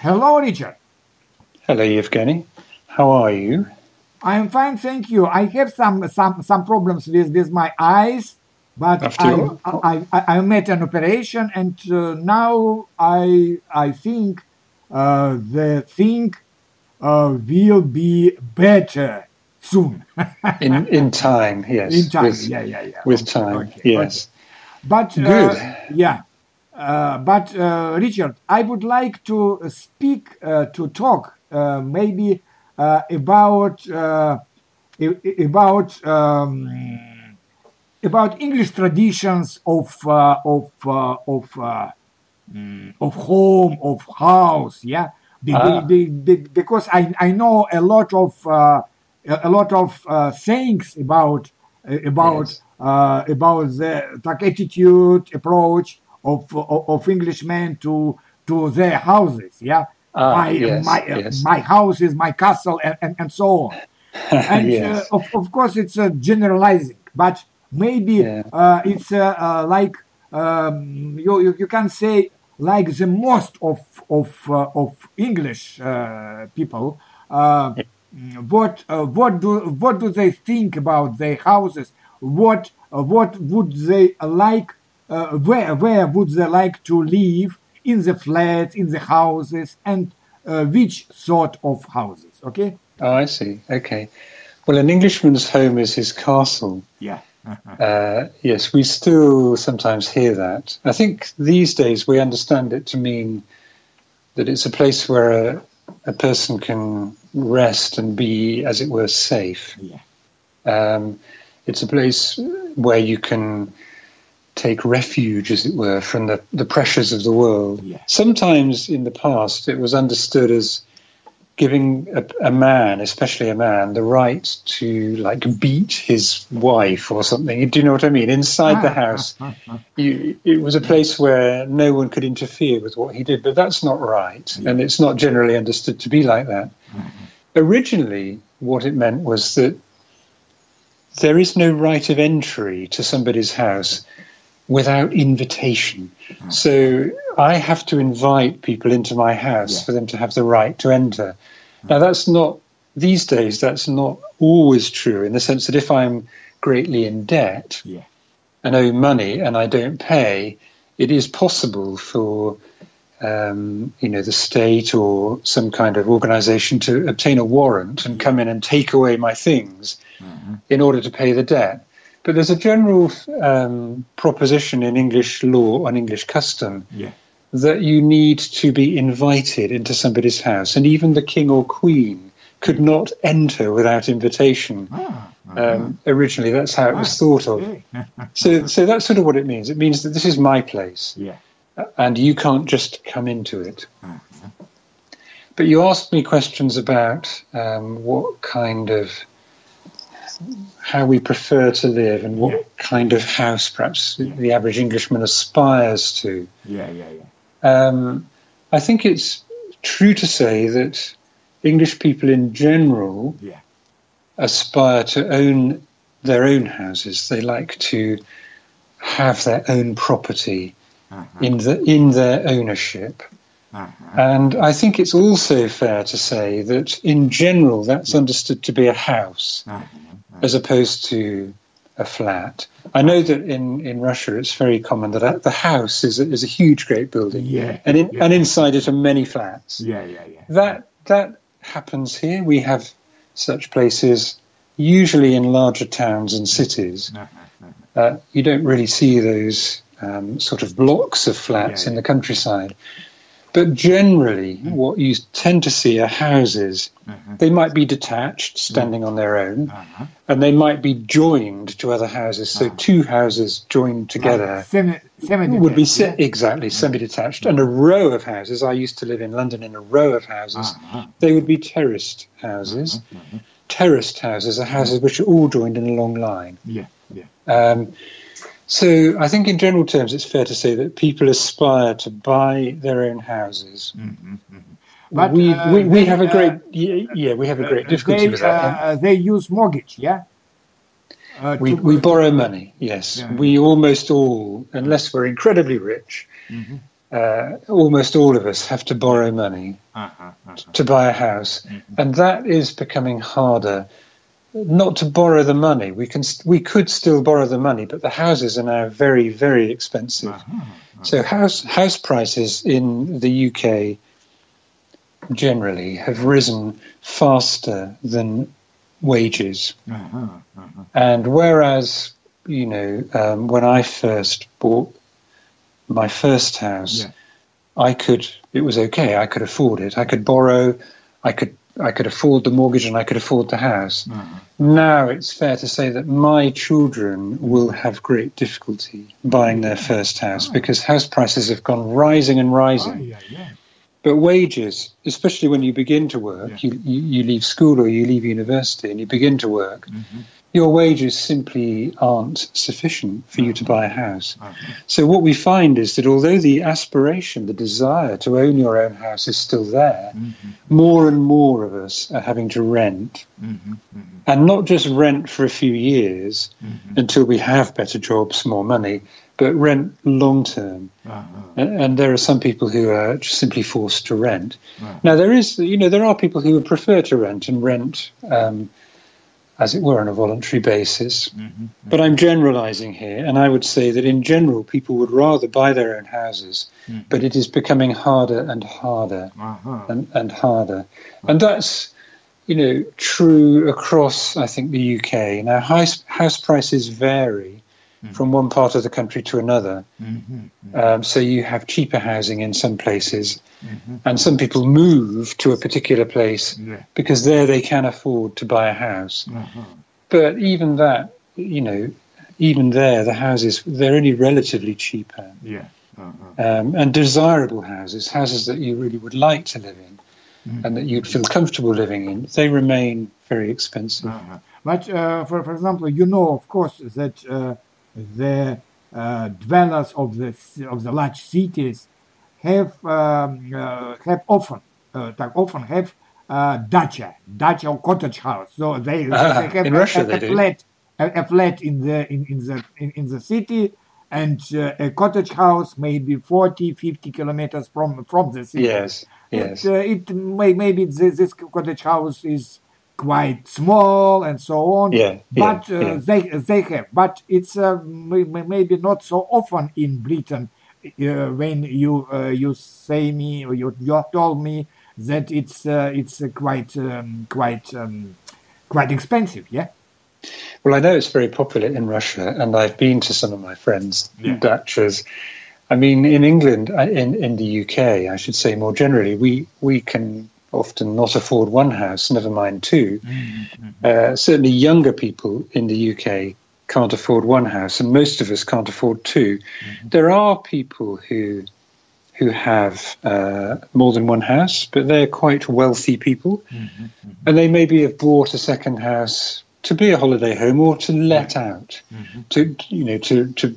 Hello, Richard. Hello, Evgeny. How are you? I'm fine, thank you. I have some some some problems with with my eyes, but I, I, I I made an operation, and uh, now I I think uh, the thing uh, will be better soon. In in time, yes. In time, With, yeah, yeah, yeah. with Okay, time, okay, yes. But uh, Good. yeah, but uh, Richard, I would like to speak uh, to talk uh, maybe uh, about uh, about um, about English traditions of uh, of uh, of uh, mm, of home of house. Yeah, Be- Ah. be- be- be- because I I know a lot of uh, a lot of uh, sayings about about Yes. uh, about the like attitude approach of of, of Englishmen to to their houses. Yeah, Ah, my yes, my uh, yes. my house is my castle, and and, and so on. And yes. uh, of, of course, it's uh, generalizing, but maybe Yeah. uh, it's uh, uh, like um, you, you you can say like the most of of uh, of English uh, people. Uh, what uh, what do what do they think about their houses? What uh, what would they like? Uh, where where would they like to live in the flats, in the houses, and uh, which sort of houses? Okay. Oh, I see. Okay. Well, an Englishman's home is his castle. Yeah. Uh, yes, we still sometimes hear that. I think these days we understand it to mean that it's a place where a, a person can rest and be, as it were, safe. Yeah. Um, it's a place where you can take refuge, as it were, from the, the pressures of the world. Yeah. Sometimes in the past it was understood as giving a, a man, especially a man, the right to like beat his wife or something. Do you know what I mean? Inside the ah. house, you, it was a place where no one could interfere with what he did, but that's not right, and it's not generally understood to be like that. Mm-hmm. Originally, what it meant was that there is no right of entry to somebody's house without invitation. Hmm. So I have to invite people into my house Yeah. for them to have the right to enter. Hmm. Now, that's not, these days, that's not always true in the sense that if I'm greatly in debt Yeah. and owe money and I don't pay, it is possible for um, you know the state or some kind of organization to obtain a warrant and come in and take away my things hmm. in order to pay the debt. But there's a general um, proposition in English law and English custom Yeah. that you need to be invited into somebody's house, and even the king or queen could not enter without invitation. Ah, Um, originally, that's how it was thought of. So, so that's sort of what it means. It means that this is my place, yeah. and you can't just come into it. But you asked me questions about um, what kind of how we prefer to live and what Yeah. kind of house perhaps the average Englishman aspires to. Yeah. Yeah. Yeah. Um, I think it's true to say that English people in general Yeah. aspire to own their own houses. They like to have their own property Uh-huh. in the in their ownership. Uh-huh. And I think it's also fair to say that in general that's understood to be a house Uh-huh. As opposed to a flat. I know that in, in Russia it's very common that the house is a, is a huge, great building, Yeah. and in, Yeah. and inside it are many flats. Yeah. Yeah. Yeah. That that happens here. We have such places usually in larger towns and cities. Uh-huh. Uh, you don't really see those um, sort of blocks of flats Yeah, in the countryside. But generally, what you tend to see are houses. Uh-huh. They might be detached, standing on their own, Uh-huh. and they might be joined to other houses. So two houses joined together semi would be se- exactly semi-detached, and a row of houses. I used to live in London in a row of houses. Uh-huh. They would be terraced houses. Terraced houses are houses which are all joined in a long line. Yeah. Yeah. Um, so I think, in general terms, it's fair to say that people aspire to buy their own houses. But, we, uh, we, we they, have a uh, great yeah, yeah we have a great difficulty They, with that. uh, they use mortgage. Yeah. Uh, we, we borrow money, yes. Yeah. We almost all, unless we're incredibly rich, Mm-hmm. uh, almost all of us have to borrow money Uh-huh, uh-huh. to buy a house, and that is becoming harder. Not to borrow the money, we can st- we could still borrow the money, but the houses are now very very expensive. Uh-huh. So house house prices in the UK generally have risen faster than wages. Uh-huh, uh-huh. And whereas, you know, um, when I first bought my first house, Yeah. I could, it was okay. I could afford it. I could borrow, I could, I could afford the mortgage and I could afford the house. Uh-huh. Now it's fair to say that my children will have great difficulty buying their first house because house prices have gone rising and Oh, rising. yeah, yeah. But wages, especially when you begin to work, Yeah. you, you, you leave school or you leave university and you begin to work, Mhm. Your wages simply aren't sufficient for you to buy a house. So what we find is that although the aspiration, the desire to own your own house is still there, Mhm. more and more of us are having to rent. Mhm. Mhm. And not just rent for a few years Mhm. until we have better jobs, more money, but rent long term. Uh-huh. And, and there are some people who are just simply forced to rent. Uh-huh. Now there is, you know, there are people who would prefer to rent and rent, um, as it were, on a voluntary basis. Mhm. But I'm generalising here, and I would say that in general, people would rather buy their own houses, Mhm. but it is becoming harder and harder Uh-huh. and, and harder. And that's, you know, true across, I think, the UK. Now, house, house prices vary Mhm. from one part of the country to another. Mhm. Um, so you have cheaper housing in some places, Mhm. and some people move to a particular place Yeah. because there they can afford to buy a house. Uh-huh. But even that, you know, even there, the houses, they're only relatively cheaper. Yeah. Uh-huh. Um, and desirable houses, houses that you really would like to live in Mhm. and that you'd feel comfortable living in, they remain very expensive. Uh-huh. But uh, for for example, you know, of course, that uh, the uh, dwellers of the of the large cities have um, uh, have often uh, often have uh, dacha, dacha or cottage house. So they, they have in a, Russia a, a flat a, a flat in the in, in the in, in the city. And uh, a cottage house maybe 40, 50 kilometers from from the city. Yes, yes. It, uh, it may, maybe this, this cottage house is quite small and so on. Yeah, yeah, but uh, yeah. they they have. But it's uh, may- may- maybe not so often in Britain. Uh, when you uh, you say me or you you told me that it's uh, it's uh, quite um, quite um, quite expensive. Yeah. Well, I know it's very popular in Russia, and I've been to some of my friends' Yeah. dachas. I mean, in England, in in the UK, I should say more generally, we we can often not afford one house, never mind 2 mm, mm, mm. Uh, certainly, younger people in the UK can't afford one house, and most of us can't afford 2 mm-hmm. There are people who who have uh, more than one house, but they're quite wealthy people. Mm-hmm, mm-hmm. And they maybe have bought a second house to be a holiday home or to let out, to you know to to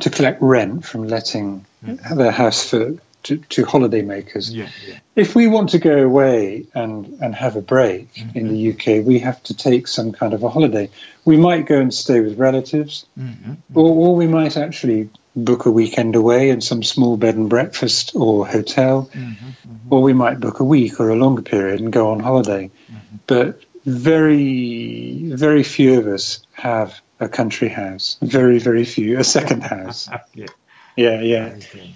to collect rent from letting their house for to, to holiday makers. Yeah. Yeah. If we want to go away and and have a break mm-hmm. in the UK, we have to take some kind of a holiday. We might go and stay with relatives, Mhm. or, or we might actually book a weekend away in some small bed and breakfast or hotel mm-hmm. Mm-hmm. or we might book a week or a longer period and go on holiday. But very, very few of us have a country house. Very, very few. A second house. Yeah. Yeah, yeah. Okay.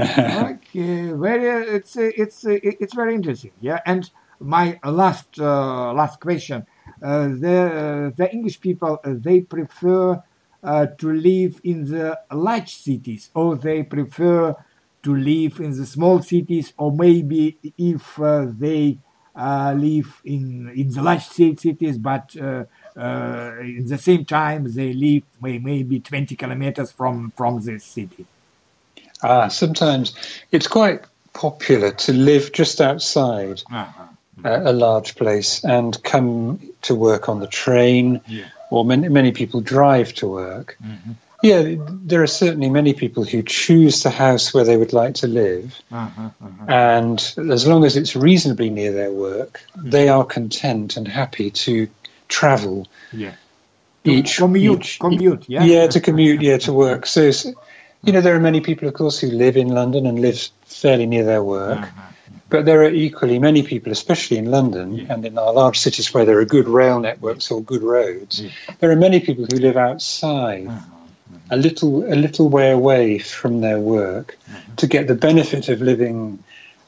okay, very. It's uh, it's uh, it's very interesting. Yeah, and my last uh, last question: uh, the the English people uh, they prefer uh, to live in the large cities, or they prefer to live in the small cities, or maybe if uh, they uh, live in in the large cities, but uh, uh, in the same time they live maybe 20 kilometers from from this city. Ah, sometimes it's quite popular to live just outside Uh-huh. a, a large place and come to work on the train, Yeah. or many, many people drive to work. Mhm. Yeah, there are certainly many people who choose the house where they would like to live. Uh-huh, uh-huh. And as long as it's reasonably near their work, they are content and happy to travel Yeah. each commute, each- commute, yeah. yeah to commute, yeah to work. So, s- You know, there are many people, of course, who live in London and live fairly near their work. Uh-huh. But there are equally many people, especially in London Yeah. and in our large cities where there are good rail networks or good roads, Yeah. there are many people who live outside, a little a little way away from their work, to get the benefit of living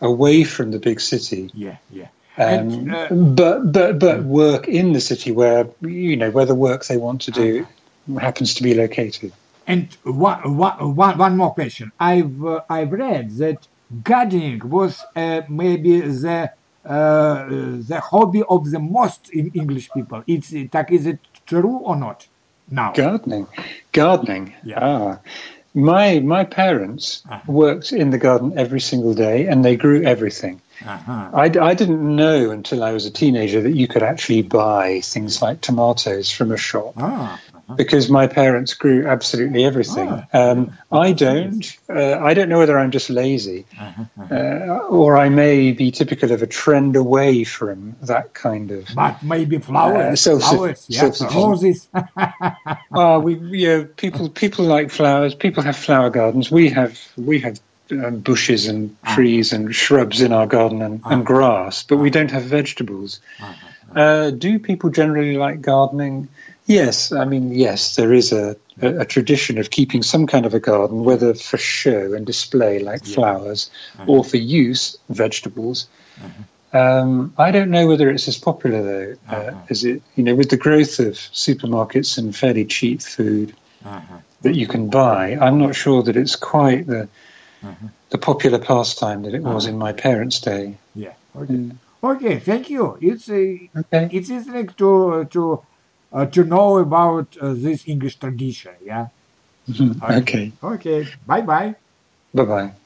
away from the big city. Yeah, yeah. Um, And, uh, but but but work in the city where you know where the work they want to do happens to be located. And one, one, one more question. I've uh, I've read that gardening was uh, maybe the uh, the hobby of the most English people. It's is it true or not? Now gardening, gardening. Yeah. Ah. My my parents uh-huh. worked in the garden every single day, and they grew everything. Uh-huh. I, I didn't know until I was a teenager that you could actually buy things like tomatoes from a shop. Ah because my parents grew absolutely everything. Ah. Um, I don't. Uh, I don't know whether I'm just lazy uh-huh. uh, or I may be typical of a trend away from that kind of. but maybe flowers, Uh, flowers, yeah, roses. Ah, we you know, people people like flowers. People have flower gardens. We have we have um, bushes and trees and shrubs in our garden and, and grass, but we don't have vegetables. Uh, do people generally like gardening? Yes, I mean yes. There is a, a, a tradition of keeping some kind of a garden, whether for show and display, like flowers, or for use, vegetables. Um, I don't know whether it's as popular though uh, as it, you know, with the growth of supermarkets and fairly cheap food Uh-huh. that you can buy. I'm not sure that it's quite the the popular pastime that it was in my parents' day. Yeah. Okay. Okay. Thank you. It's a Okay. it's interesting to to uh, to know about uh, this English tradition. Yeah. Okay. Okay. Bye bye. Bye bye.